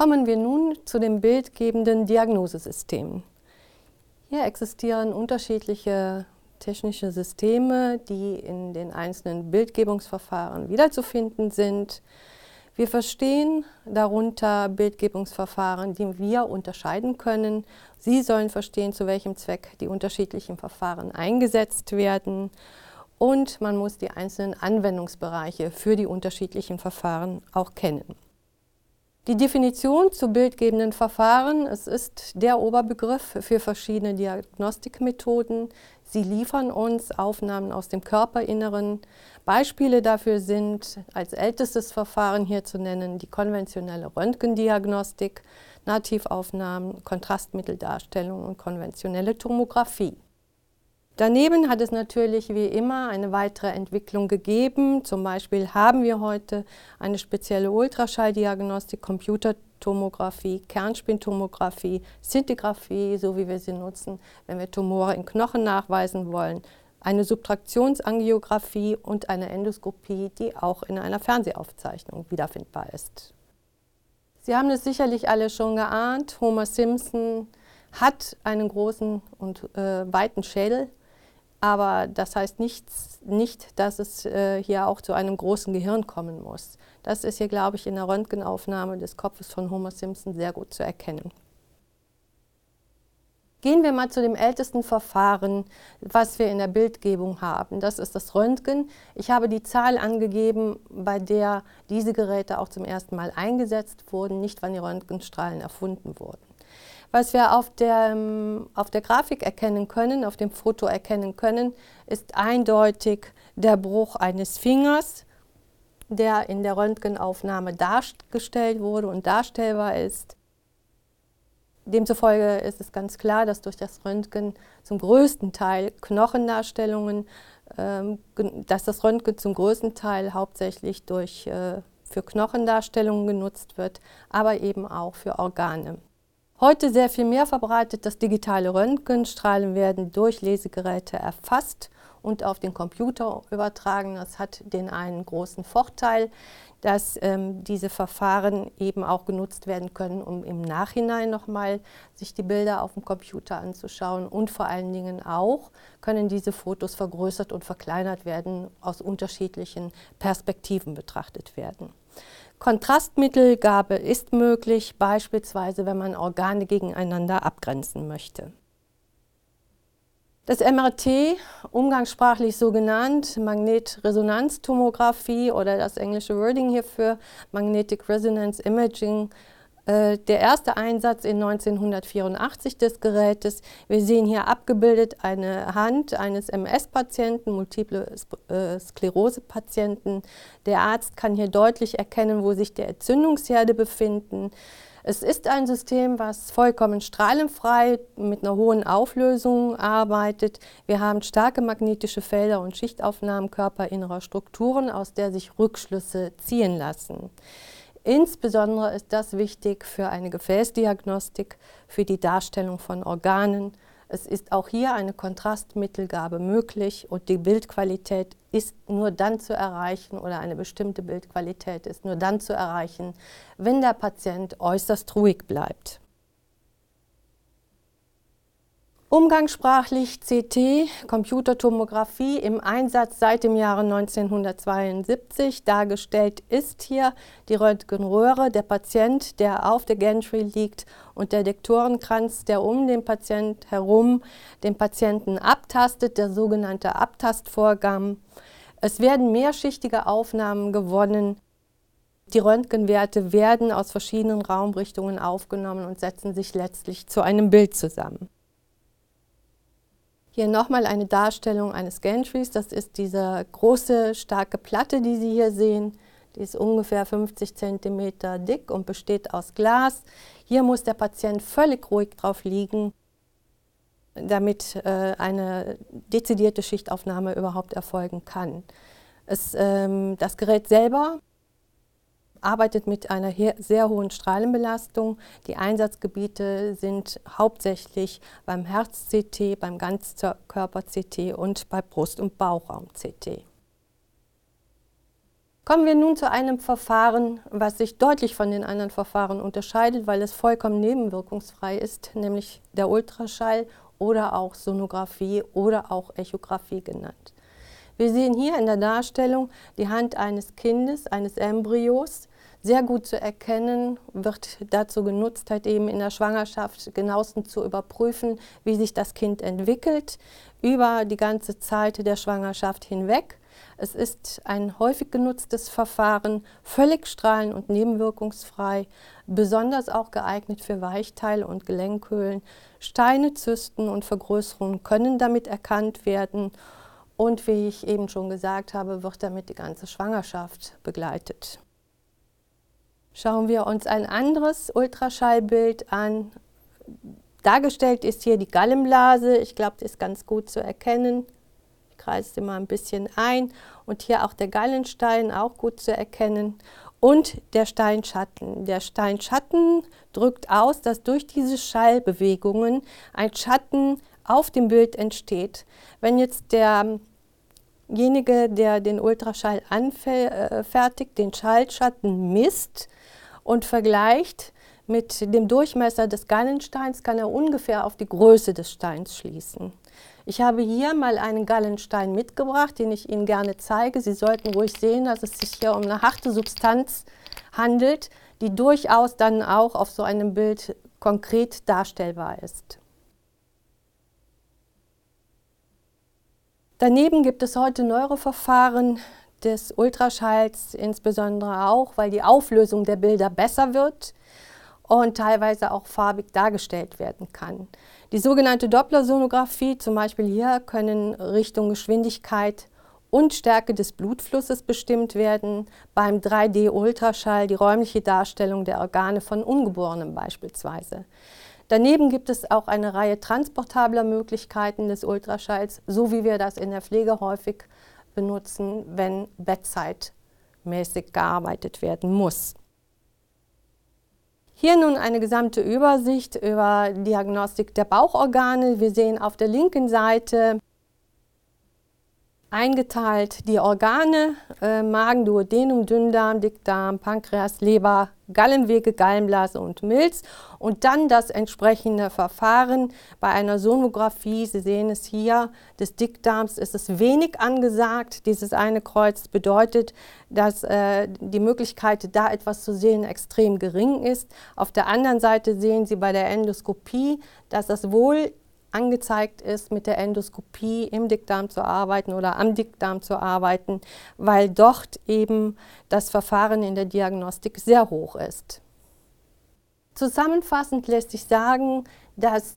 Kommen wir nun zu den bildgebenden Diagnosesystemen. Hier existieren unterschiedliche technische Systeme, die in den einzelnen Bildgebungsverfahren wiederzufinden sind. Wir verstehen darunter Bildgebungsverfahren, die wir unterscheiden können. Sie sollen verstehen, zu welchem Zweck die unterschiedlichen Verfahren eingesetzt werden. Und man muss die einzelnen Anwendungsbereiche für die unterschiedlichen Verfahren auch kennen. Die Definition zu bildgebenden Verfahren, es ist der Oberbegriff für verschiedene Diagnostikmethoden. Sie liefern uns Aufnahmen aus dem Körperinneren. Beispiele dafür sind als ältestes Verfahren hier zu nennen die konventionelle Röntgendiagnostik, Nativaufnahmen, Kontrastmitteldarstellung und konventionelle Tomographie. Daneben hat es natürlich wie immer eine weitere Entwicklung gegeben. Zum Beispiel haben wir heute eine spezielle Ultraschalldiagnostik, Computertomographie, Kernspintomographie, Szintigraphie, so wie wir sie nutzen, wenn wir Tumore in Knochen nachweisen wollen, eine Subtraktionsangiographie und eine Endoskopie, die auch in einer Fernsehaufzeichnung wiederfindbar ist. Sie haben es sicherlich alle schon geahnt, Homer Simpson hat einen großen und äh, weiten Schädel, aber das heißt nichts, nicht, dass es äh, hier auch zu einem großen Gehirn kommen muss. Das ist hier, glaube ich, in der Röntgenaufnahme des Kopfes von Homer Simpson sehr gut zu erkennen. Gehen wir mal zu dem ältesten Verfahren, was wir in der Bildgebung haben. Das ist das Röntgen. Ich habe die Zahl angegeben, bei der diese Geräte auch zum ersten Mal eingesetzt wurden, nicht wann die Röntgenstrahlen erfunden wurden. Was wir auf der, auf der Grafik erkennen können, auf dem Foto erkennen können, ist eindeutig der Bruch eines Fingers, der in der Röntgenaufnahme dargestellt wurde und darstellbar ist. Demzufolge ist es ganz klar, dass durch das Röntgen zum größten Teil Knochendarstellungen, ähm, dass das Röntgen zum größten Teil hauptsächlich durch, äh, für Knochendarstellungen genutzt wird, aber eben auch für Organe. Heute sehr viel mehr verbreitet das digitale Röntgenstrahlen werden durch Lesegeräte erfasst und auf den Computer übertragen. Das hat den einen großen Vorteil, dass ähm, diese Verfahren eben auch genutzt werden können, um im Nachhinein nochmal sich die Bilder auf dem Computer anzuschauen. Und vor allen Dingen auch können diese Fotos vergrößert und verkleinert werden, aus unterschiedlichen Perspektiven betrachtet werden. Kontrastmittelgabe ist möglich, beispielsweise wenn man Organe gegeneinander abgrenzen möchte. Das MRT, umgangssprachlich so genannt, Magnetresonanztomographie oder das englische Wording hierfür, Magnetic Resonance Imaging, äh, der erste Einsatz in 1984 des Gerätes. Wir sehen hier abgebildet eine Hand eines MS-Patienten, multiple äh, Sklerose-Patienten. Der Arzt kann hier deutlich erkennen, wo sich die Entzündungsherde befinden. Es ist ein System, was vollkommen strahlenfrei mit einer hohen Auflösung arbeitet. Wir haben starke magnetische Felder und Schichtaufnahmen körperinnerer Strukturen, aus der sich Rückschlüsse ziehen lassen. Insbesondere ist das wichtig für eine Gefäßdiagnostik, für die Darstellung von Organen. Es ist auch hier eine Kontrastmittelgabe möglich und die Bildqualität ist nur dann zu erreichen oder eine bestimmte Bildqualität ist nur dann zu erreichen, wenn der Patient äußerst ruhig bleibt. Umgangssprachlich CT, Computertomographie im Einsatz seit dem Jahre 1972. Dargestellt ist hier die Röntgenröhre, der Patient, der auf der Gantry liegt und der Dektorenkranz, der um den Patient herum den Patienten abtastet, der sogenannte Abtastvorgang. Es werden mehrschichtige Aufnahmen gewonnen. Die Röntgenwerte werden aus verschiedenen Raumrichtungen aufgenommen und setzen sich letztlich zu einem Bild zusammen. Hier nochmal eine Darstellung eines Gantries. Das ist diese große, starke Platte, die Sie hier sehen. Die ist ungefähr 50 cm dick und besteht aus Glas. Hier muss der Patient völlig ruhig drauf liegen, damit äh, eine dezidierte Schichtaufnahme überhaupt erfolgen kann. Es, ähm, das Gerät selber arbeitet mit einer sehr hohen Strahlenbelastung. Die Einsatzgebiete sind hauptsächlich beim Herz-CT, beim Ganzkörper-CT und bei Brust- und Bauchraum-CT. Kommen wir nun zu einem Verfahren, was sich deutlich von den anderen Verfahren unterscheidet, weil es vollkommen nebenwirkungsfrei ist, nämlich der Ultraschall oder auch Sonographie oder auch Echographie genannt. Wir sehen hier in der Darstellung die Hand eines Kindes, eines Embryos, sehr gut zu erkennen, wird dazu genutzt, halt eben in der Schwangerschaft genauestens zu überprüfen, wie sich das Kind entwickelt über die ganze Zeit der Schwangerschaft hinweg. Es ist ein häufig genutztes Verfahren, völlig strahlen- und nebenwirkungsfrei, besonders auch geeignet für Weichteile und Gelenkhöhlen. Steine, Zysten und Vergrößerungen können damit erkannt werden und wie ich eben schon gesagt habe, wird damit die ganze Schwangerschaft begleitet. Schauen wir uns ein anderes Ultraschallbild an. Dargestellt ist hier die Gallenblase. Ich glaube, das ist ganz gut zu erkennen. Ich kreise sie mal ein bisschen ein. Und hier auch der Gallenstein, auch gut zu erkennen. Und der Steinschatten. Der Steinschatten drückt aus, dass durch diese Schallbewegungen ein Schatten auf dem Bild entsteht. Wenn jetzt derjenige, der den Ultraschall anfertigt, den Schallschatten misst, und vergleicht mit dem Durchmesser des Gallensteins, kann er ungefähr auf die Größe des Steins schließen. Ich habe hier mal einen Gallenstein mitgebracht, den ich Ihnen gerne zeige. Sie sollten ruhig sehen, dass es sich hier um eine harte Substanz handelt, die durchaus dann auch auf so einem Bild konkret darstellbar ist. Daneben gibt es heute neuere Verfahren, des Ultraschalls insbesondere auch, weil die Auflösung der Bilder besser wird und teilweise auch farbig dargestellt werden kann. Die sogenannte Dopplersonographie, zum Beispiel hier, können Richtung Geschwindigkeit und Stärke des Blutflusses bestimmt werden. Beim 3D-Ultraschall die räumliche Darstellung der Organe von Ungeborenen beispielsweise. Daneben gibt es auch eine Reihe transportabler Möglichkeiten des Ultraschalls, so wie wir das in der Pflege häufig benutzen, wenn bettzeitmäßig gearbeitet werden muss. Hier nun eine gesamte Übersicht über Diagnostik der Bauchorgane. Wir sehen auf der linken Seite eingeteilt die Organe, äh, Magen, Duodenum, Dünndarm, Dickdarm, Pankreas, Leber, Gallenwege, Gallenblase und Milz und dann das entsprechende Verfahren bei einer Sonographie. Sie sehen es hier, des Dickdarms ist es wenig angesagt. Dieses eine Kreuz bedeutet, dass äh, die Möglichkeit, da etwas zu sehen, extrem gering ist. Auf der anderen Seite sehen Sie bei der Endoskopie, dass das wohl angezeigt ist, mit der Endoskopie im Dickdarm zu arbeiten oder am Dickdarm zu arbeiten, weil dort eben das Verfahren in der Diagnostik sehr hoch ist. Zusammenfassend lässt sich sagen, dass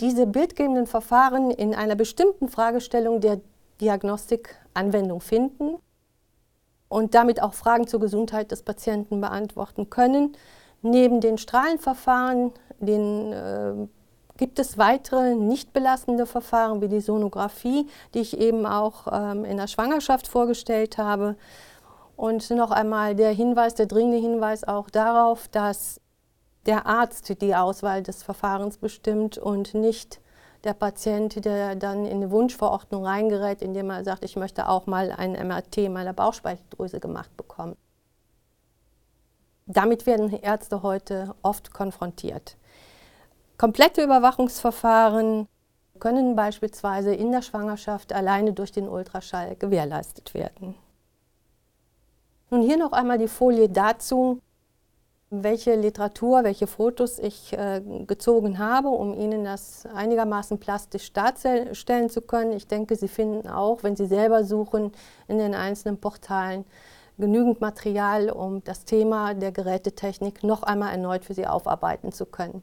diese bildgebenden Verfahren in einer bestimmten Fragestellung der Diagnostik Anwendung finden und damit auch Fragen zur Gesundheit des Patienten beantworten können. Neben den Strahlenverfahren, den äh, gibt es weitere nicht belastende Verfahren wie die Sonographie, die ich eben auch ähm, in der Schwangerschaft vorgestellt habe. Und noch einmal der Hinweis, der dringende Hinweis auch darauf, dass der Arzt die Auswahl des Verfahrens bestimmt und nicht der Patient, der dann in eine Wunschverordnung reingerät, indem er sagt, ich möchte auch mal ein MRT meiner Bauchspeicheldrüse gemacht bekommen. Damit werden Ärzte heute oft konfrontiert. Komplette Überwachungsverfahren können beispielsweise in der Schwangerschaft alleine durch den Ultraschall gewährleistet werden. Nun hier noch einmal die Folie dazu, welche Literatur, welche Fotos ich äh, gezogen habe, um Ihnen das einigermaßen plastisch darstellen zu können. Ich denke, Sie finden auch, wenn Sie selber suchen, in den einzelnen Portalen genügend Material, um das Thema der Gerätetechnik noch einmal erneut für Sie aufarbeiten zu können.